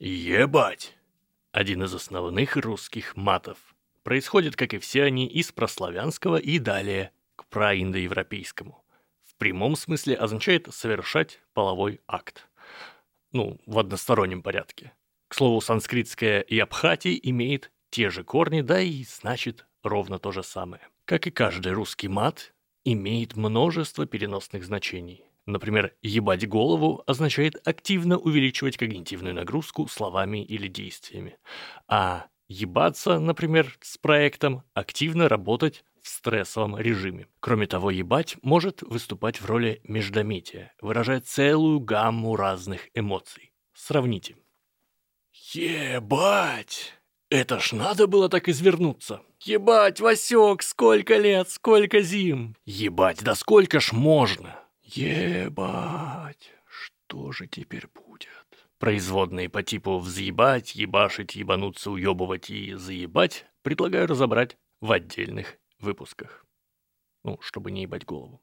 Ебать! Один из основных русских матов. Происходит, как и все они, из прославянского и далее к праиндоевропейскому. В прямом смысле означает совершать половой акт. Ну, в одностороннем порядке. К слову, санскритское «ябхати» имеет те же корни, да и значит ровно то же самое. Как и каждый русский мат, имеет множество переносных значений. Например, «ебать голову» означает активно увеличивать когнитивную нагрузку словами или действиями. А «ебаться», например, с проектом, активно работать в стрессовом режиме. Кроме того, «ебать» может выступать в роли междометия, выражая целую гамму разных эмоций. Сравните. «Ебать!» Это ж надо было так извернуться. Ебать, Васек, сколько лет, сколько зим. Ебать, да сколько ж можно? Ебать, что же теперь будет? Производные по типу «взъебать», «ебашить», «ебануться», «уебывать» и «заебать» предлагаю разобрать в отдельных выпусках. Ну, чтобы не ебать голову.